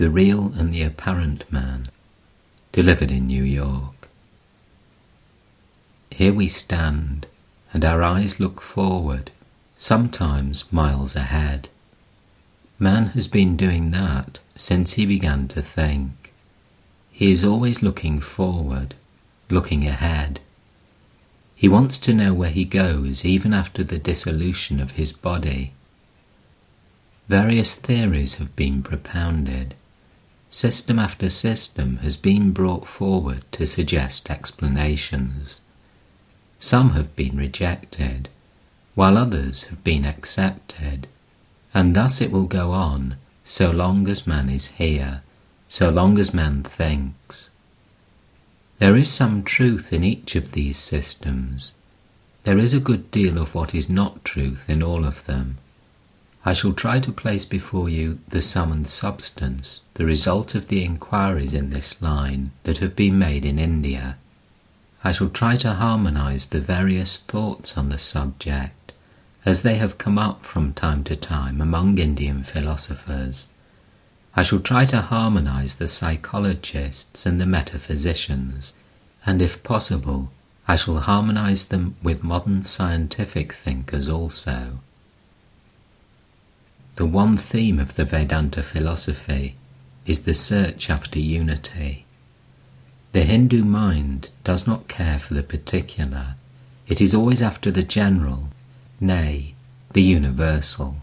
The Real and the Apparent Man, delivered in New York. Here we stand, and our eyes look forward, sometimes miles ahead. Man has been doing that since he began to think. He is always looking forward, looking ahead. He wants to know where he goes even after the dissolution of his body. Various theories have been propounded. System after system has been brought forward to suggest explanations. Some have been rejected, while others have been accepted, and thus it will go on so long as man is here, so long as man thinks. There is some truth in each of these systems. There is a good deal of what is not truth in all of them. I shall try to place before you the sum and substance, the result of the inquiries in this line that have been made in India. I shall try to harmonize the various thoughts on the subject as they have come up from time to time among Indian philosophers I shall try to harmonize the psychologists and the metaphysicians, and if possible, I shall harmonize them with modern scientific thinkers also. The one theme of the Vedanta philosophy is the search after unity. The Hindu mind does not care for the particular, it is always after the general, nay, the universal.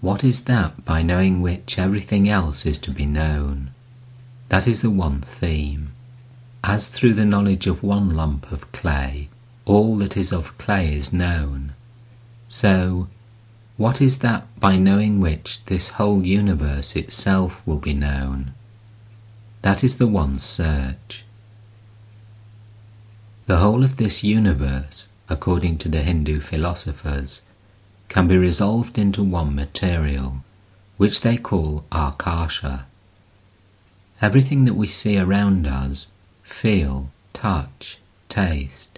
What is that by knowing which everything else is to be known? That is the one theme. As through the knowledge of one lump of clay, all that is of clay is known, so what is that by knowing which this whole universe itself will be known? That is the one search. The whole of this universe, according to the Hindu philosophers, can be resolved into one material, which they call Akasha. Everything that we see around us, feel, touch, taste,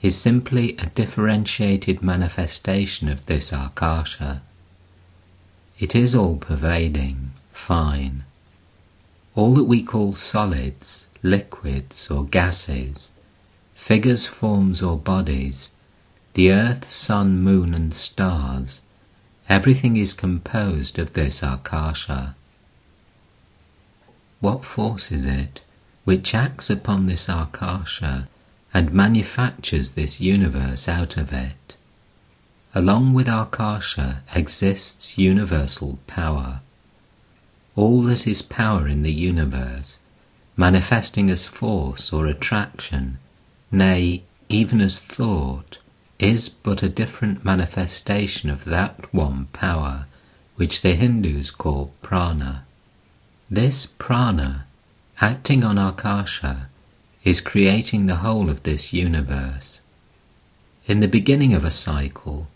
is simply a differentiated manifestation of this Akasha. It is all pervading, fine. All that we call solids, liquids, or gases, figures, forms, or bodies the earth, sun, moon, and stars, everything is composed of this Akasha. What force is it which acts upon this Akasha and manufactures this universe out of it? Along with Akasha exists universal power. All that is power in the universe, manifesting as force or attraction, nay, even as thought, is but a different manifestation of that one power which the Hindus call prana. This prana, acting on Akasha, is creating the whole of this universe. In the beginning of a cycle,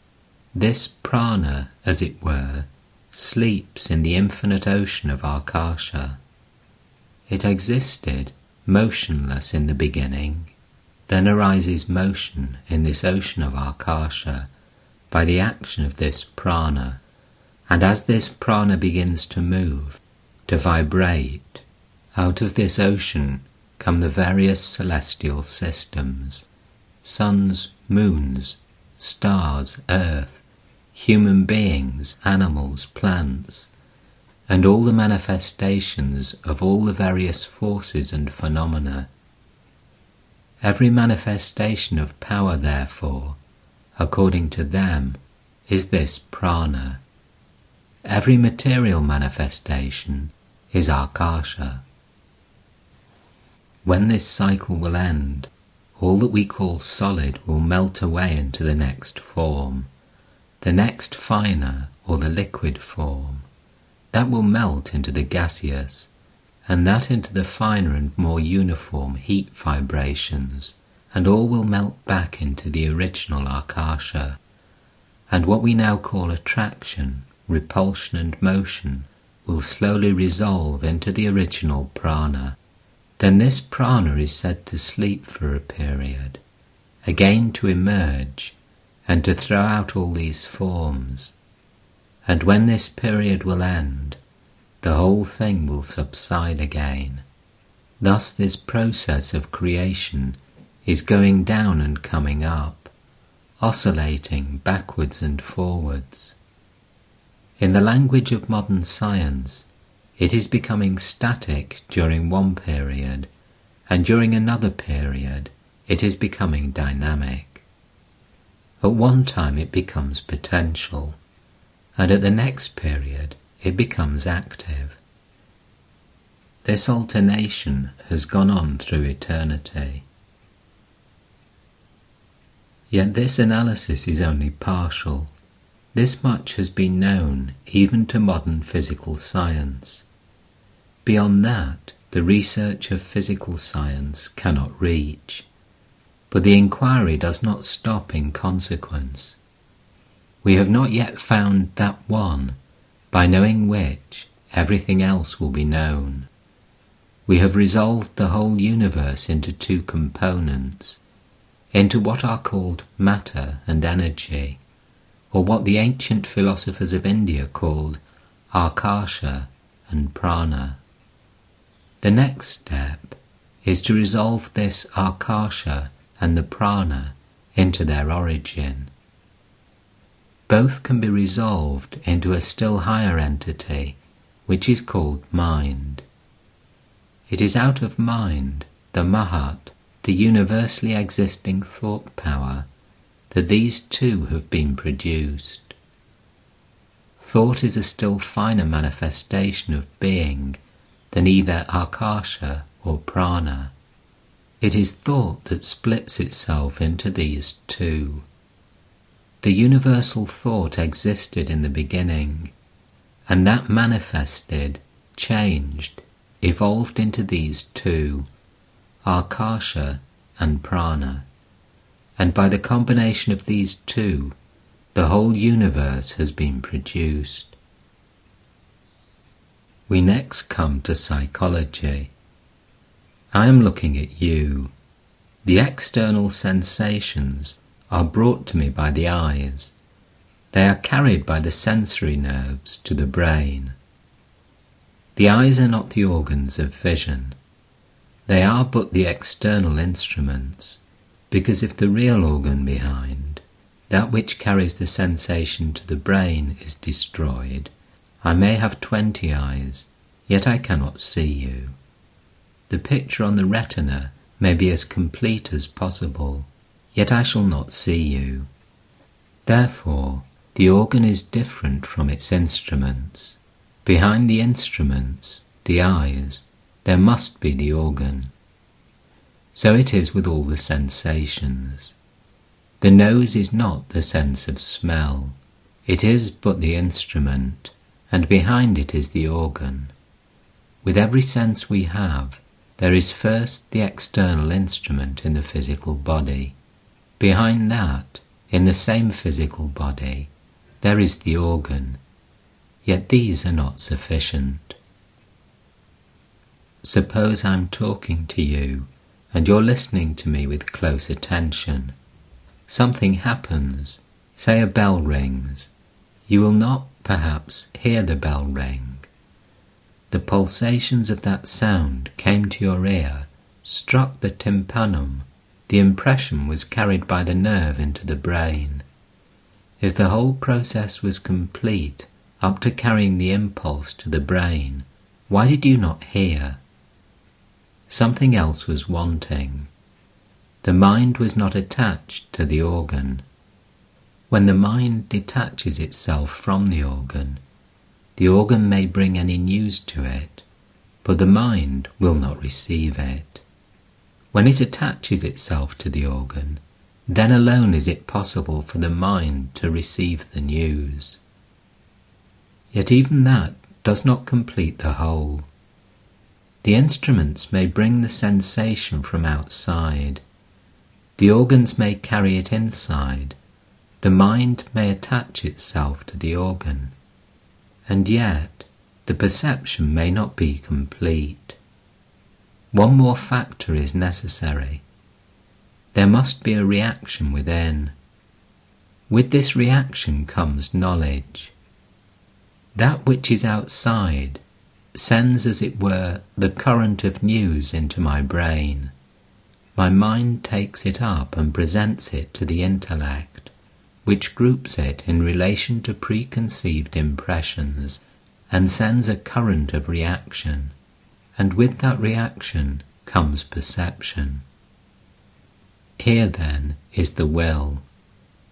this prana, as it were, sleeps in the infinite ocean of Akasha. It existed motionless in the beginning then arises motion in this ocean of Akasha by the action of this prana, and as this prana begins to move, to vibrate, out of this ocean come the various celestial systems suns, moons, stars, earth, human beings, animals, plants, and all the manifestations of all the various forces and phenomena Every manifestation of power, therefore, according to them, is this prana. Every material manifestation is akasha. When this cycle will end, all that we call solid will melt away into the next form, the next finer or the liquid form. That will melt into the gaseous, and that into the finer and more uniform heat vibrations, and all will melt back into the original Akasha. And what we now call attraction, repulsion, and motion will slowly resolve into the original prana. Then this prana is said to sleep for a period, again to emerge, and to throw out all these forms. And when this period will end, the whole thing will subside again. Thus, this process of creation is going down and coming up, oscillating backwards and forwards. In the language of modern science, it is becoming static during one period, and during another period, it is becoming dynamic. At one time, it becomes potential, and at the next period, it becomes active. This alternation has gone on through eternity. Yet this analysis is only partial. This much has been known even to modern physical science. Beyond that, the research of physical science cannot reach, but the inquiry does not stop in consequence. We have not yet found that one by knowing which everything else will be known. We have resolved the whole universe into two components, into what are called matter and energy, or what the ancient philosophers of India called Akasha and Prana. The next step is to resolve this Akasha and the Prana into their origin. Both can be resolved into a still higher entity, which is called mind. It is out of mind, the Mahat, the universally existing thought power, that these two have been produced. Thought is a still finer manifestation of being than either Akasha or Prana. It is thought that splits itself into these two. The universal thought existed in the beginning, and that manifested, changed, evolved into these two, Akasha and Prana, and by the combination of these two, the whole universe has been produced. We next come to psychology. I am looking at you. The external sensations are brought to me by the eyes. They are carried by the sensory nerves to the brain. The eyes are not the organs of vision. They are but the external instruments, because if the real organ behind, that which carries the sensation to the brain, is destroyed, I may have twenty eyes, yet I cannot see you. The picture on the retina may be as complete as possible, yet I shall not see you. Therefore, the organ is different from its instruments. Behind the instruments, the eyes, there must be the organ. So it is with all the sensations. The nose is not the sense of smell, it is but the instrument, and behind it is the organ. With every sense we have, there is first the external instrument in the physical body. Behind that, in the same physical body, there is the organ, Yet these are not sufficient. Suppose I'm talking to you and you're listening to me with close attention. Something happens, say a bell rings. You will not, perhaps, hear the bell ring. The pulsations of that sound came to your ear, struck the tympanum, the impression was carried by the nerve into the brain. If the whole process was complete, up to carrying the impulse to the brain, why did you not hear? Something else was wanting. The mind was not attached to the organ. When the mind detaches itself from the organ, the organ may bring any news to it, but the mind will not receive it. When it attaches itself to the organ, then alone is it possible for the mind to receive the news. Yet even that does not complete the whole. The instruments may bring the sensation from outside. The organs may carry it inside. The mind may attach itself to the organ. And yet, the perception may not be complete. One more factor is necessary. There must be a reaction within. With this reaction comes knowledge. That which is outside sends, as it were, the current of news into my brain. My mind takes it up and presents it to the intellect, which groups it in relation to preconceived impressions and sends a current of reaction, and with that reaction comes perception. Here, then, is the will.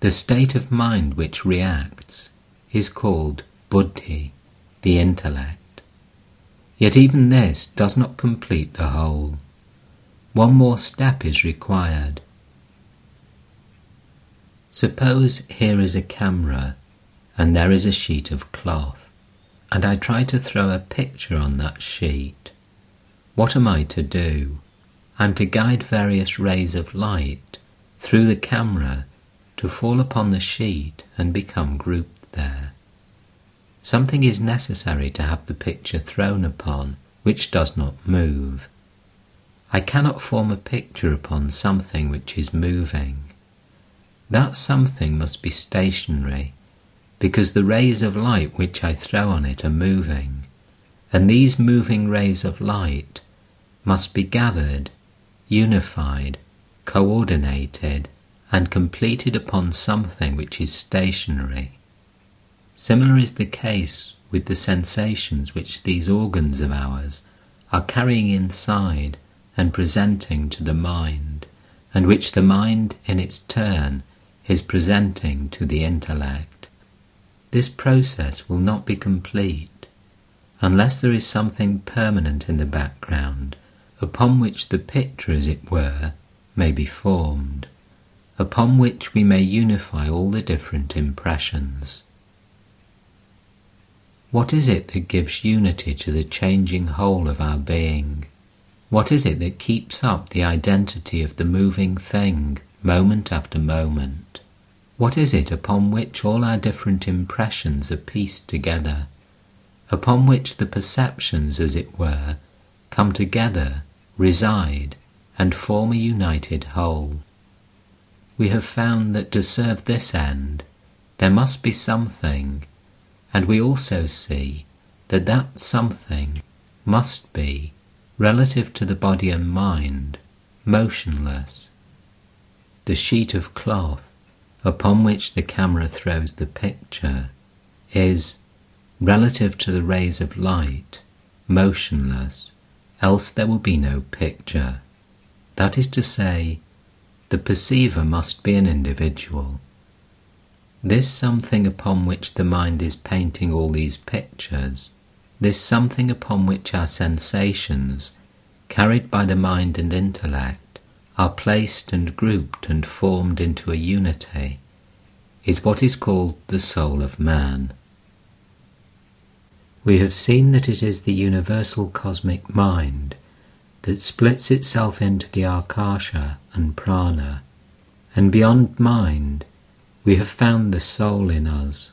The state of mind which reacts is called buddhi, the intellect. Yet even this does not complete the whole. One more step is required. Suppose here is a camera and there is a sheet of cloth, and I try to throw a picture on that sheet. What am I to do? I'm to guide various rays of light through the camera to fall upon the sheet and become grouped there. Something is necessary to have the picture thrown upon which does not move. I cannot form a picture upon something which is moving. That something must be stationary, because the rays of light which I throw on it are moving, and these moving rays of light must be gathered, unified, coordinated, and completed upon something which is stationary. Similar is the case with the sensations which these organs of ours are carrying inside and presenting to the mind, and which the mind in its turn is presenting to the intellect. This process will not be complete unless there is something permanent in the background upon which the picture, as it were, may be formed upon which we may unify all the different impressions. What is it that gives unity to the changing whole of our being? What is it that keeps up the identity of the moving thing moment after moment? What is it upon which all our different impressions are pieced together, upon which the perceptions, as it were, come together, reside, and form a united whole? we have found that to serve this end, there must be something, and we also see that that something must be, relative to the body and mind, motionless. The sheet of cloth upon which the camera throws the picture is, relative to the rays of light, motionless, else there will be no picture. That is to say, the perceiver must be an individual. This something upon which the mind is painting all these pictures, this something upon which our sensations, carried by the mind and intellect, are placed and grouped and formed into a unity, is what is called the soul of man. We have seen that it is the universal cosmic mind that splits itself into the Akasha and Prana, and beyond mind, we have found the soul in us.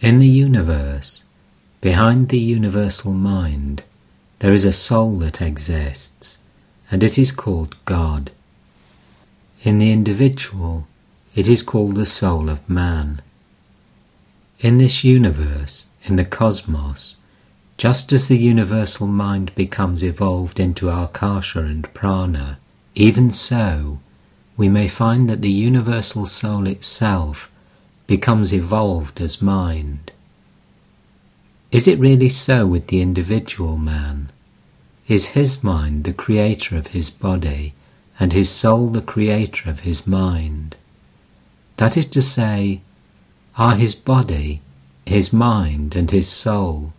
In the universe, behind the universal mind, there is a soul that exists, and it is called God. In the individual, it is called the soul of man. In this universe, in the cosmos, just as the universal mind becomes evolved into Akasha and Prana, even so, we may find that the universal soul itself becomes evolved as mind. Is it really so with the individual man? Is his mind the creator of his body and his soul the creator of his mind? That is to say, are his body, his mind, and his soul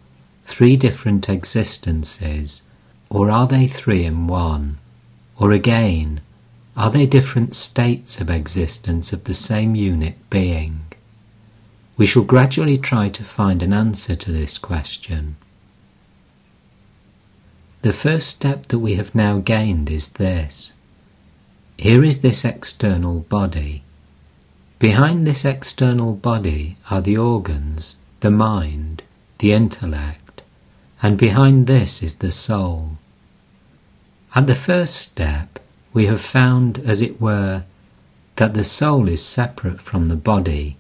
three different existences, or are they three in one? Or again, are they different states of existence of the same unit being? We shall gradually try to find an answer to this question. The first step that we have now gained is this. Here is this external body. Behind this external body are the organs, the mind, the intellect, and behind this is the soul. At the first step, we have found, as it were, that the soul is separate from the body,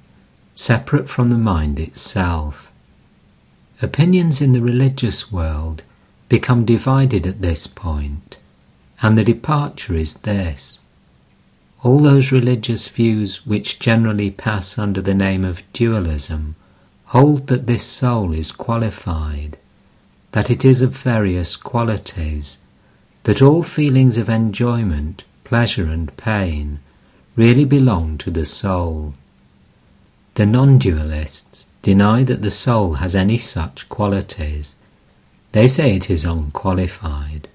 separate from the mind itself. Opinions in the religious world become divided at this point, and the departure is this. All those religious views which generally pass under the name of dualism hold that this soul is qualified, that it is of various qualities, that all feelings of enjoyment, pleasure, and pain really belong to the soul. The non dualists deny that the soul has any such qualities. They say it is unqualified.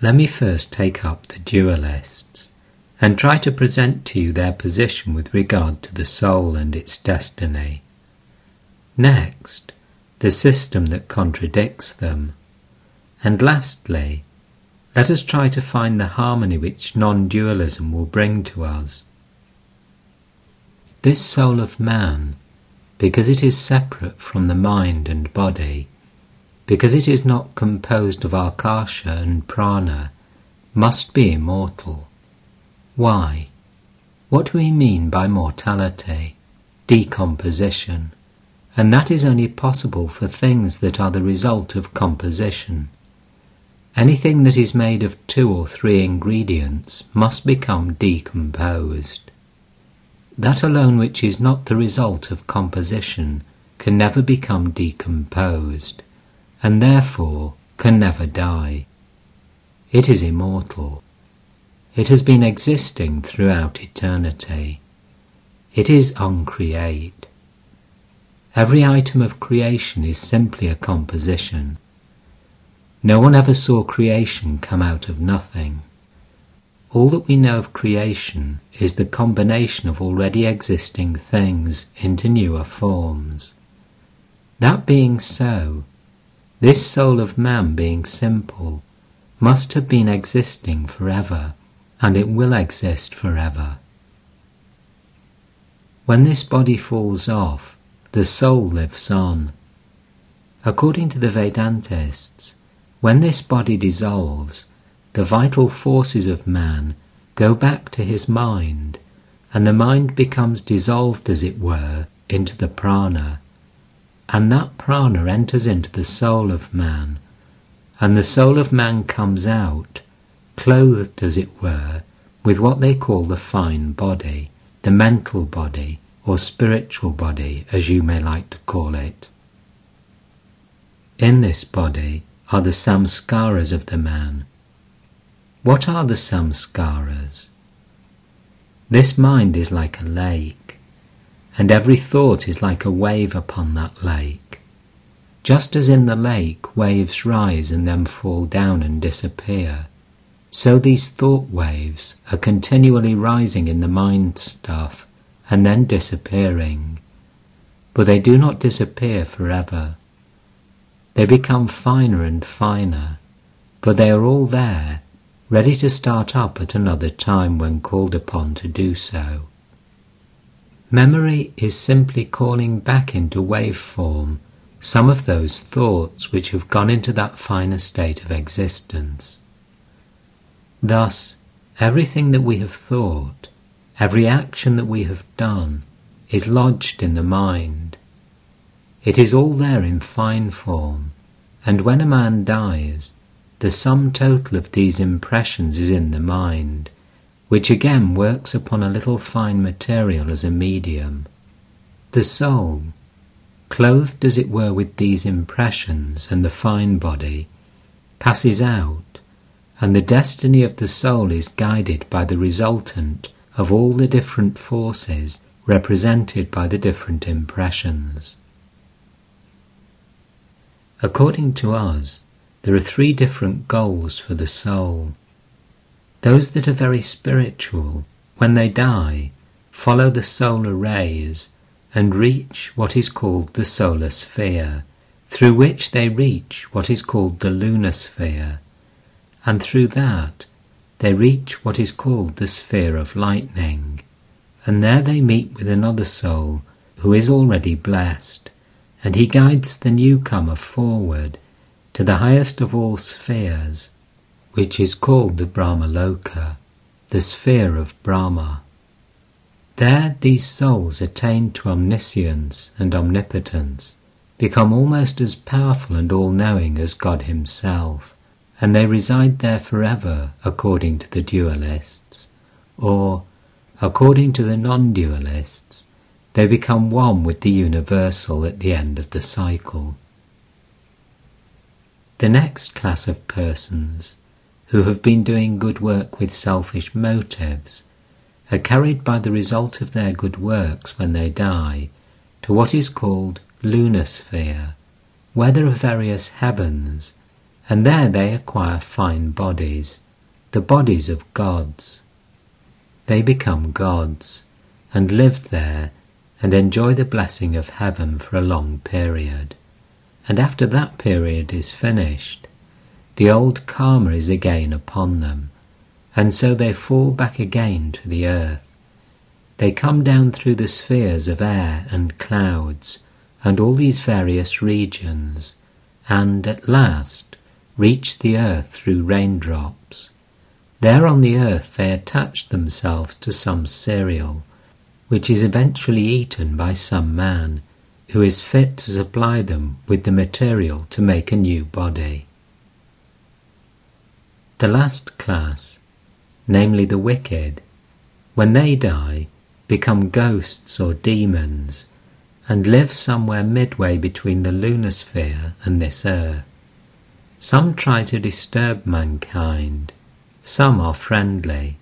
Let me first take up the dualists and try to present to you their position with regard to the soul and its destiny. Next, the system that contradicts them. And lastly, let us try to find the harmony which non dualism will bring to us. This soul of man, because it is separate from the mind and body, because it is not composed of akasha and prana, must be immortal. Why? What do we mean by mortality? Decomposition. And that is only possible for things that are the result of composition. Anything that is made of two or three ingredients must become decomposed. That alone which is not the result of composition can never become decomposed, and therefore can never die. It is immortal. It has been existing throughout eternity. It is uncreate. Every item of creation is simply a composition. No one ever saw creation come out of nothing. All that we know of creation is the combination of already existing things into newer forms. That being so, this soul of man being simple must have been existing forever, and it will exist forever. When this body falls off, the soul lives on. According to the Vedantists, when this body dissolves, the vital forces of man go back to his mind, and the mind becomes dissolved, as it were, into the prana, and that prana enters into the soul of man, and the soul of man comes out, clothed, as it were, with what they call the fine body, the mental body, or spiritual body, as you may like to call it. In this body are the samskaras of the man, what are the samskaras? This mind is like a lake, and every thought is like a wave upon that lake. Just as in the lake waves rise and then fall down and disappear, so these thought waves are continually rising in the mind stuff and then disappearing. But they do not disappear forever. They become finer and finer, but they are all there ready to start up at another time when called upon to do so. Memory is simply calling back into wave form some of those thoughts which have gone into that finer state of existence. Thus, everything that we have thought, every action that we have done, is lodged in the mind. It is all there in fine form, and when a man dies, the sum total of these impressions is in the mind, which again works upon a little fine material as a medium. The soul, clothed as it were with these impressions and the fine body, passes out, and the destiny of the soul is guided by the resultant of all the different forces represented by the different impressions. According to us, there are three different goals for the soul. Those that are very spiritual, when they die, follow the solar rays and reach what is called the solar sphere, through which they reach what is called the lunar sphere, and through that they reach what is called the sphere of lightning, and there they meet with another soul who is already blessed, and he guides the newcomer forward to the highest of all spheres, which is called the Brahmaloka, the sphere of Brahma. There these souls attain to omniscience and omnipotence, become almost as powerful and all-knowing as God himself, and they reside there forever according to the dualists, or, according to the non-dualists, they become one with the universal at the end of the cycle. The next class of persons, who have been doing good work with selfish motives, are carried by the result of their good works when they die to what is called lunar sphere, where there are various heavens, and there they acquire fine bodies, the bodies of gods. They become gods, and live there, and enjoy the blessing of heaven for a long period. And after that period is finished, the old karma is again upon them, and so they fall back again to the earth. They come down through the spheres of air and clouds, and all these various regions, and at last reach the earth through raindrops. There on the earth they attach themselves to some cereal, which is eventually eaten by some man who is fit to supply them with the material to make a new body. The last class, namely the wicked, when they die, become ghosts or demons and live somewhere midway between the lunar sphere and this earth. Some try to disturb mankind, some are friendly,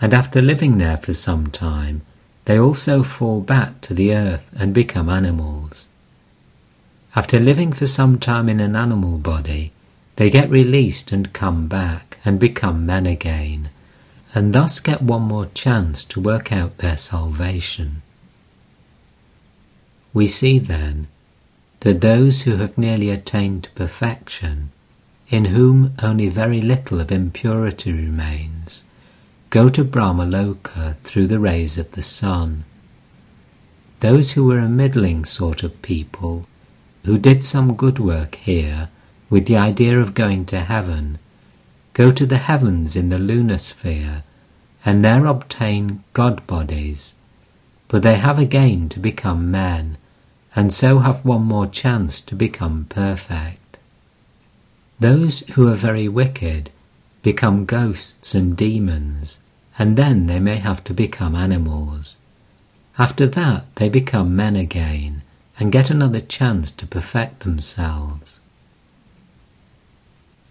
and after living there for some time, they also fall back to the earth and become animals. After living for some time in an animal body, they get released and come back and become men again, and thus get one more chance to work out their salvation. We see then that those who have nearly attained perfection, in whom only very little of impurity remains, go to Brahmaloka through the rays of the sun. Those who were a middling sort of people, who did some good work here with the idea of going to heaven, go to the heavens in the lunar sphere and there obtain god bodies but they have again to become men, and so have one more chance to become perfect. Those who are very wicked become ghosts and demons, and then they may have to become animals. After that, they become men again and get another chance to perfect themselves.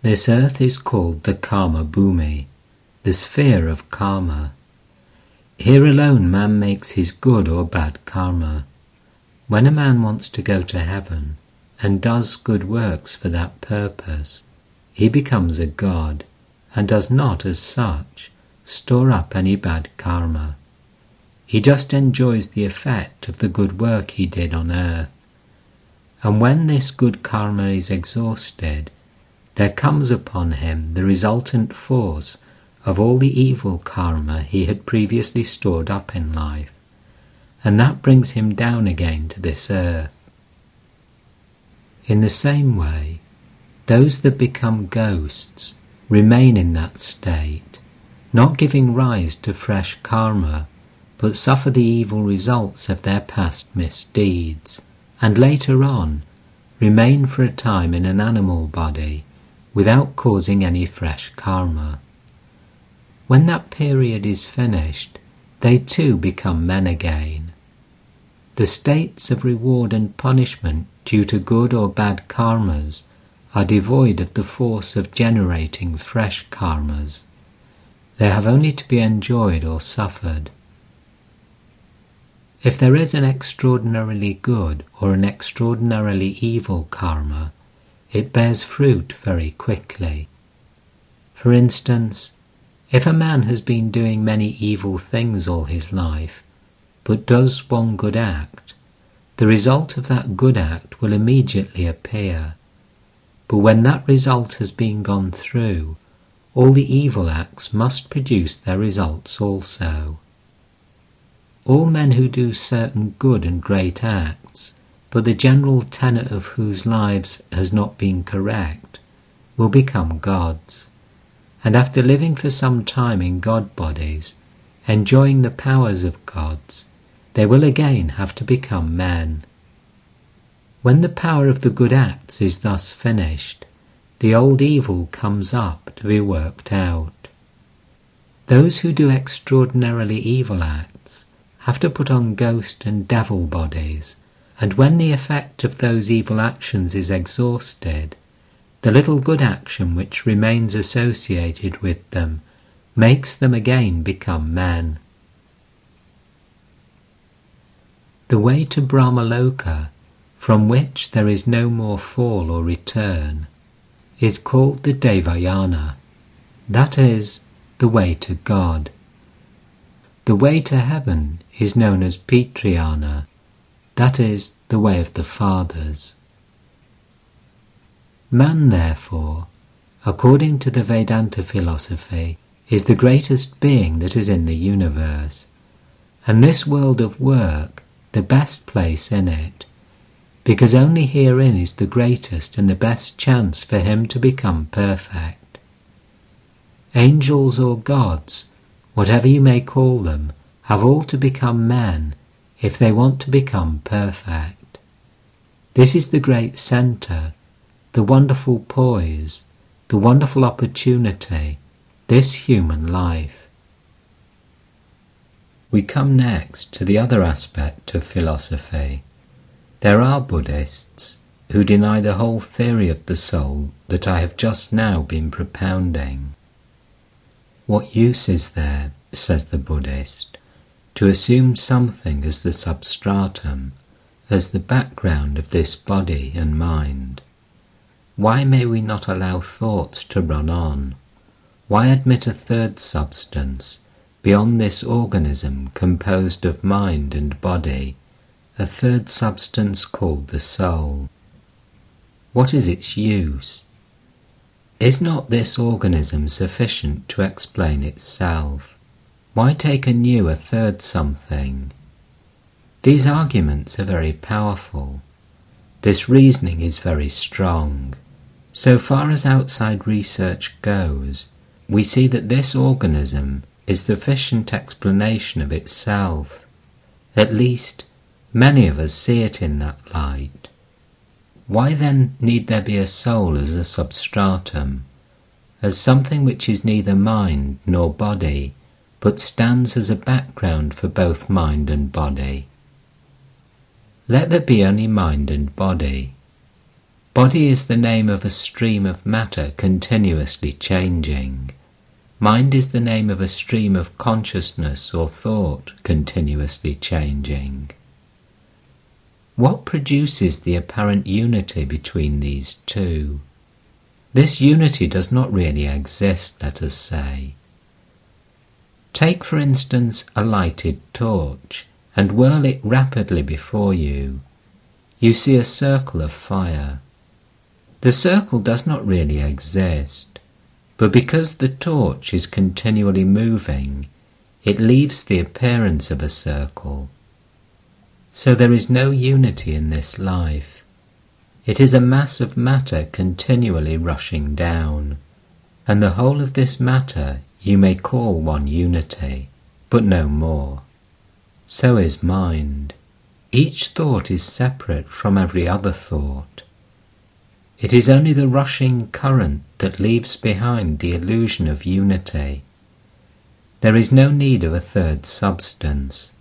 This earth is called the Karma Bhumi, the sphere of karma. Here alone man makes his good or bad karma. When a man wants to go to heaven and does good works for that purpose, he becomes a god and does not, as such, store up any bad karma. He just enjoys the effect of the good work he did on earth. And when this good karma is exhausted, there comes upon him the resultant force of all the evil karma he had previously stored up in life, and that brings him down again to this earth. In the same way, those that become ghosts remain in that state, not giving rise to fresh karma, but suffer the evil results of their past misdeeds, and later on remain for a time in an animal body without causing any fresh karma. When that period is finished, they too become men again. The states of reward and punishment due to good or bad karmas are devoid of the force of generating fresh karmas. They have only to be enjoyed or suffered. If there is an extraordinarily good or an extraordinarily evil karma, it bears fruit very quickly. For instance, if a man has been doing many evil things all his life, but does one good act, the result of that good act will immediately appear. But when that result has been gone through, all the evil acts must produce their results also. All men who do certain good and great acts, but the general tenor of whose lives has not been correct, will become gods and after living for some time in god bodies, enjoying the powers of gods, they will again have to become men. When the power of the good acts is thus finished, the old evil comes up to be worked out. Those who do extraordinarily evil acts have to put on ghost and devil bodies, and when the effect of those evil actions is exhausted, the little good action which remains associated with them makes them again become men. The way to Brahmaloka, from which there is no more fall or return, is called the Devayana, that is, the way to God. The way to heaven is known as Pitriyana, that is, the way of the fathers. Man, therefore, according to the Vedanta philosophy, is the greatest being that is in the universe, and this world of work the best place in it, because only herein is the greatest and the best chance for him to become perfect. Angels or gods, whatever you may call them, have all to become men if they want to become perfect. This is the great centre the wonderful poise, the wonderful opportunity, this human life. We come next to the other aspect of philosophy. There are Buddhists who deny the whole theory of the soul that I have just now been propounding. What use is there, says the Buddhist, to assume something as the substratum, as the background of this body and mind? Why may we not allow thought to run on? Why admit a third substance beyond this organism composed of mind and body, a third substance called the soul? What is its use? Is not this organism sufficient to explain itself? Why take anew a third something? These arguments are very powerful. This reasoning is very strong. So far as outside research goes, we see that this organism is sufficient explanation of itself. At least, many of us see it in that light. Why then need there be a soul as a substratum, as something which is neither mind nor body, but stands as a background for both mind and body? Let there be only mind and body Body is the name of a stream of matter continuously changing. Mind is the name of a stream of consciousness or thought continuously changing. What produces the apparent unity between these two? This unity does not really exist, let us say. Take, for instance, a lighted torch and whirl it rapidly before you. You see a circle of fire. The circle does not really exist, but because the torch is continually moving, it leaves the appearance of a circle. So there is no unity in this life. It is a mass of matter continually rushing down, and the whole of this matter you may call one unity, but no more. So is mind. Each thought is separate from every other thought. It is only the rushing current that leaves behind the illusion of unity. There is no need of a third substance.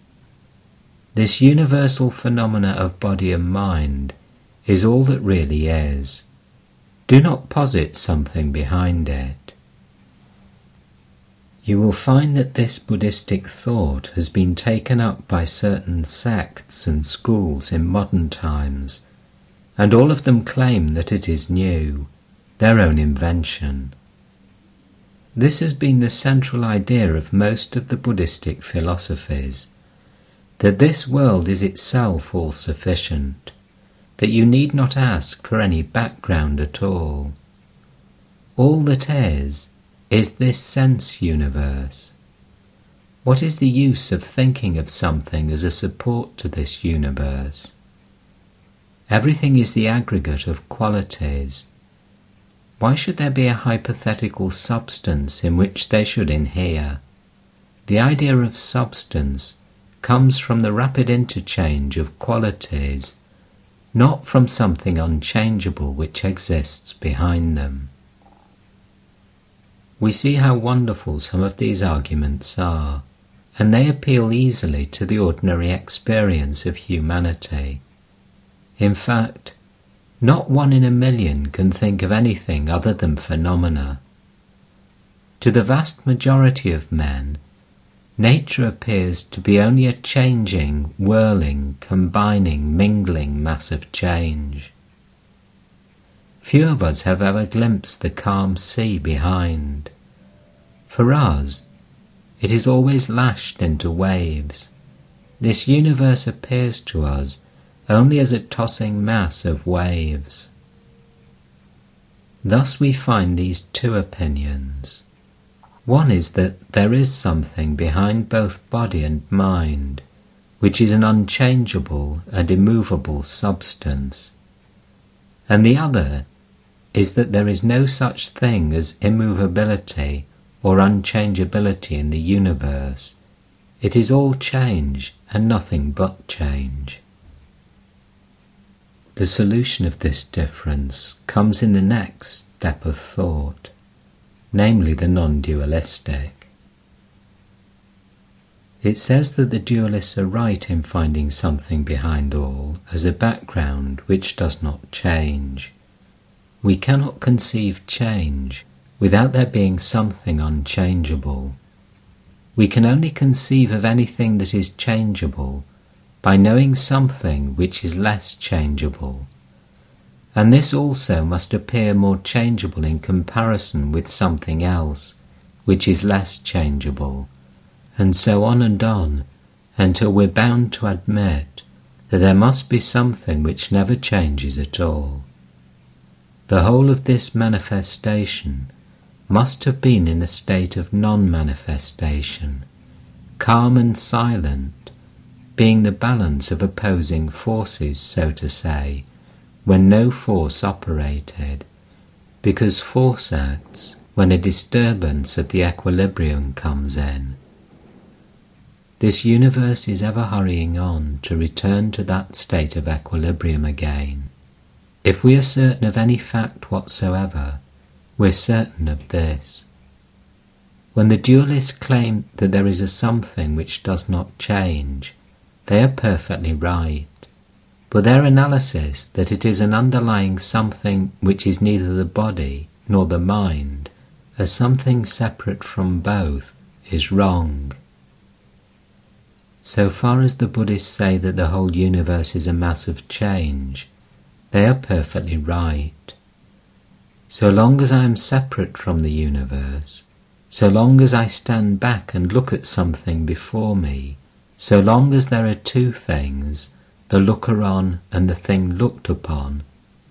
This universal phenomena of body and mind is all that really is. Do not posit something behind it. You will find that this Buddhistic thought has been taken up by certain sects and schools in modern times and all of them claim that it is new, their own invention. This has been the central idea of most of the Buddhistic philosophies that this world is itself all sufficient, that you need not ask for any background at all. All that is, is this sense universe. What is the use of thinking of something as a support to this universe? Everything is the aggregate of qualities. Why should there be a hypothetical substance in which they should inhere? the idea of substance comes from the rapid interchange of qualities, not from something unchangeable which exists behind them. We see how wonderful some of these arguments are, and they appeal easily to the ordinary experience of humanity. In fact, not one in a million can think of anything other than phenomena. To the vast majority of men, nature appears to be only a changing, whirling, combining, mingling mass of change. Few of us have ever glimpsed the calm sea behind. For us, it is always lashed into waves. This universe appears to us only as a tossing mass of waves. Thus we find these two opinions. One is that there is something behind both body and mind, which is an unchangeable and immovable substance. And the other is that there is no such thing as immovability or unchangeability in the universe. It is all change and nothing but change. The solution of this difference comes in the next step of thought, namely the non dualistic. It says that the dualists are right in finding something behind all as a background which does not change. We cannot conceive change without there being something unchangeable. We can only conceive of anything that is changeable by knowing something which is less changeable. And this also must appear more changeable in comparison with something else which is less changeable, and so on and on until we're bound to admit that there must be something which never changes at all. The whole of this manifestation must have been in a state of non manifestation, calm and silent, being the balance of opposing forces, so to say, when no force operated, because force acts when a disturbance of the equilibrium comes in. This universe is ever hurrying on to return to that state of equilibrium again. If we are certain of any fact whatsoever, we're certain of this. When the dualists claim that there is a something which does not change, they are perfectly right. But their analysis that it is an underlying something which is neither the body nor the mind, as something separate from both, is wrong. So far as the Buddhists say that the whole universe is a mass of change, they are perfectly right. So long as I am separate from the universe, so long as I stand back and look at something before me, so long as there are two things, the looker on and the thing looked upon,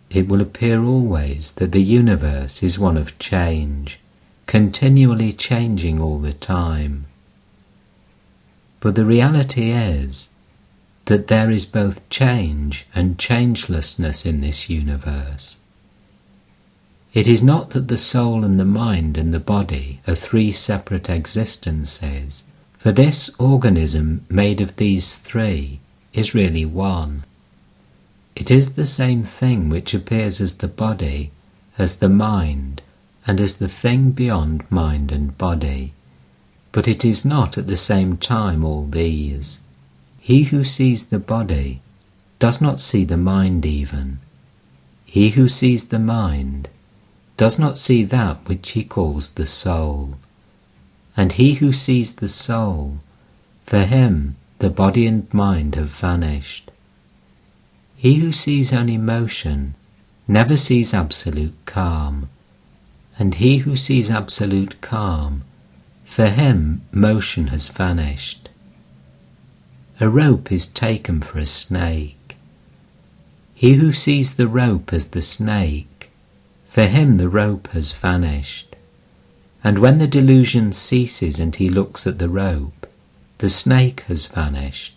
it will appear always that the universe is one of change, continually changing all the time. But the reality is that there is both change and changelessness in this universe. It is not that the soul and the mind and the body are three separate existences, for this organism made of these three is really one. It is the same thing which appears as the body, as the mind, and as the thing beyond mind and body, but it is not at the same time all these. He who sees the body does not see the mind even. He who sees the mind does not see that which he calls the soul. And he who sees the soul, for him the body and mind have vanished. He who sees only motion never sees absolute calm, and he who sees absolute calm, for him motion has vanished. A rope is taken for a snake. He who sees the rope as the snake for him the rope has vanished. And when the delusion ceases and he looks at the rope, the snake has vanished.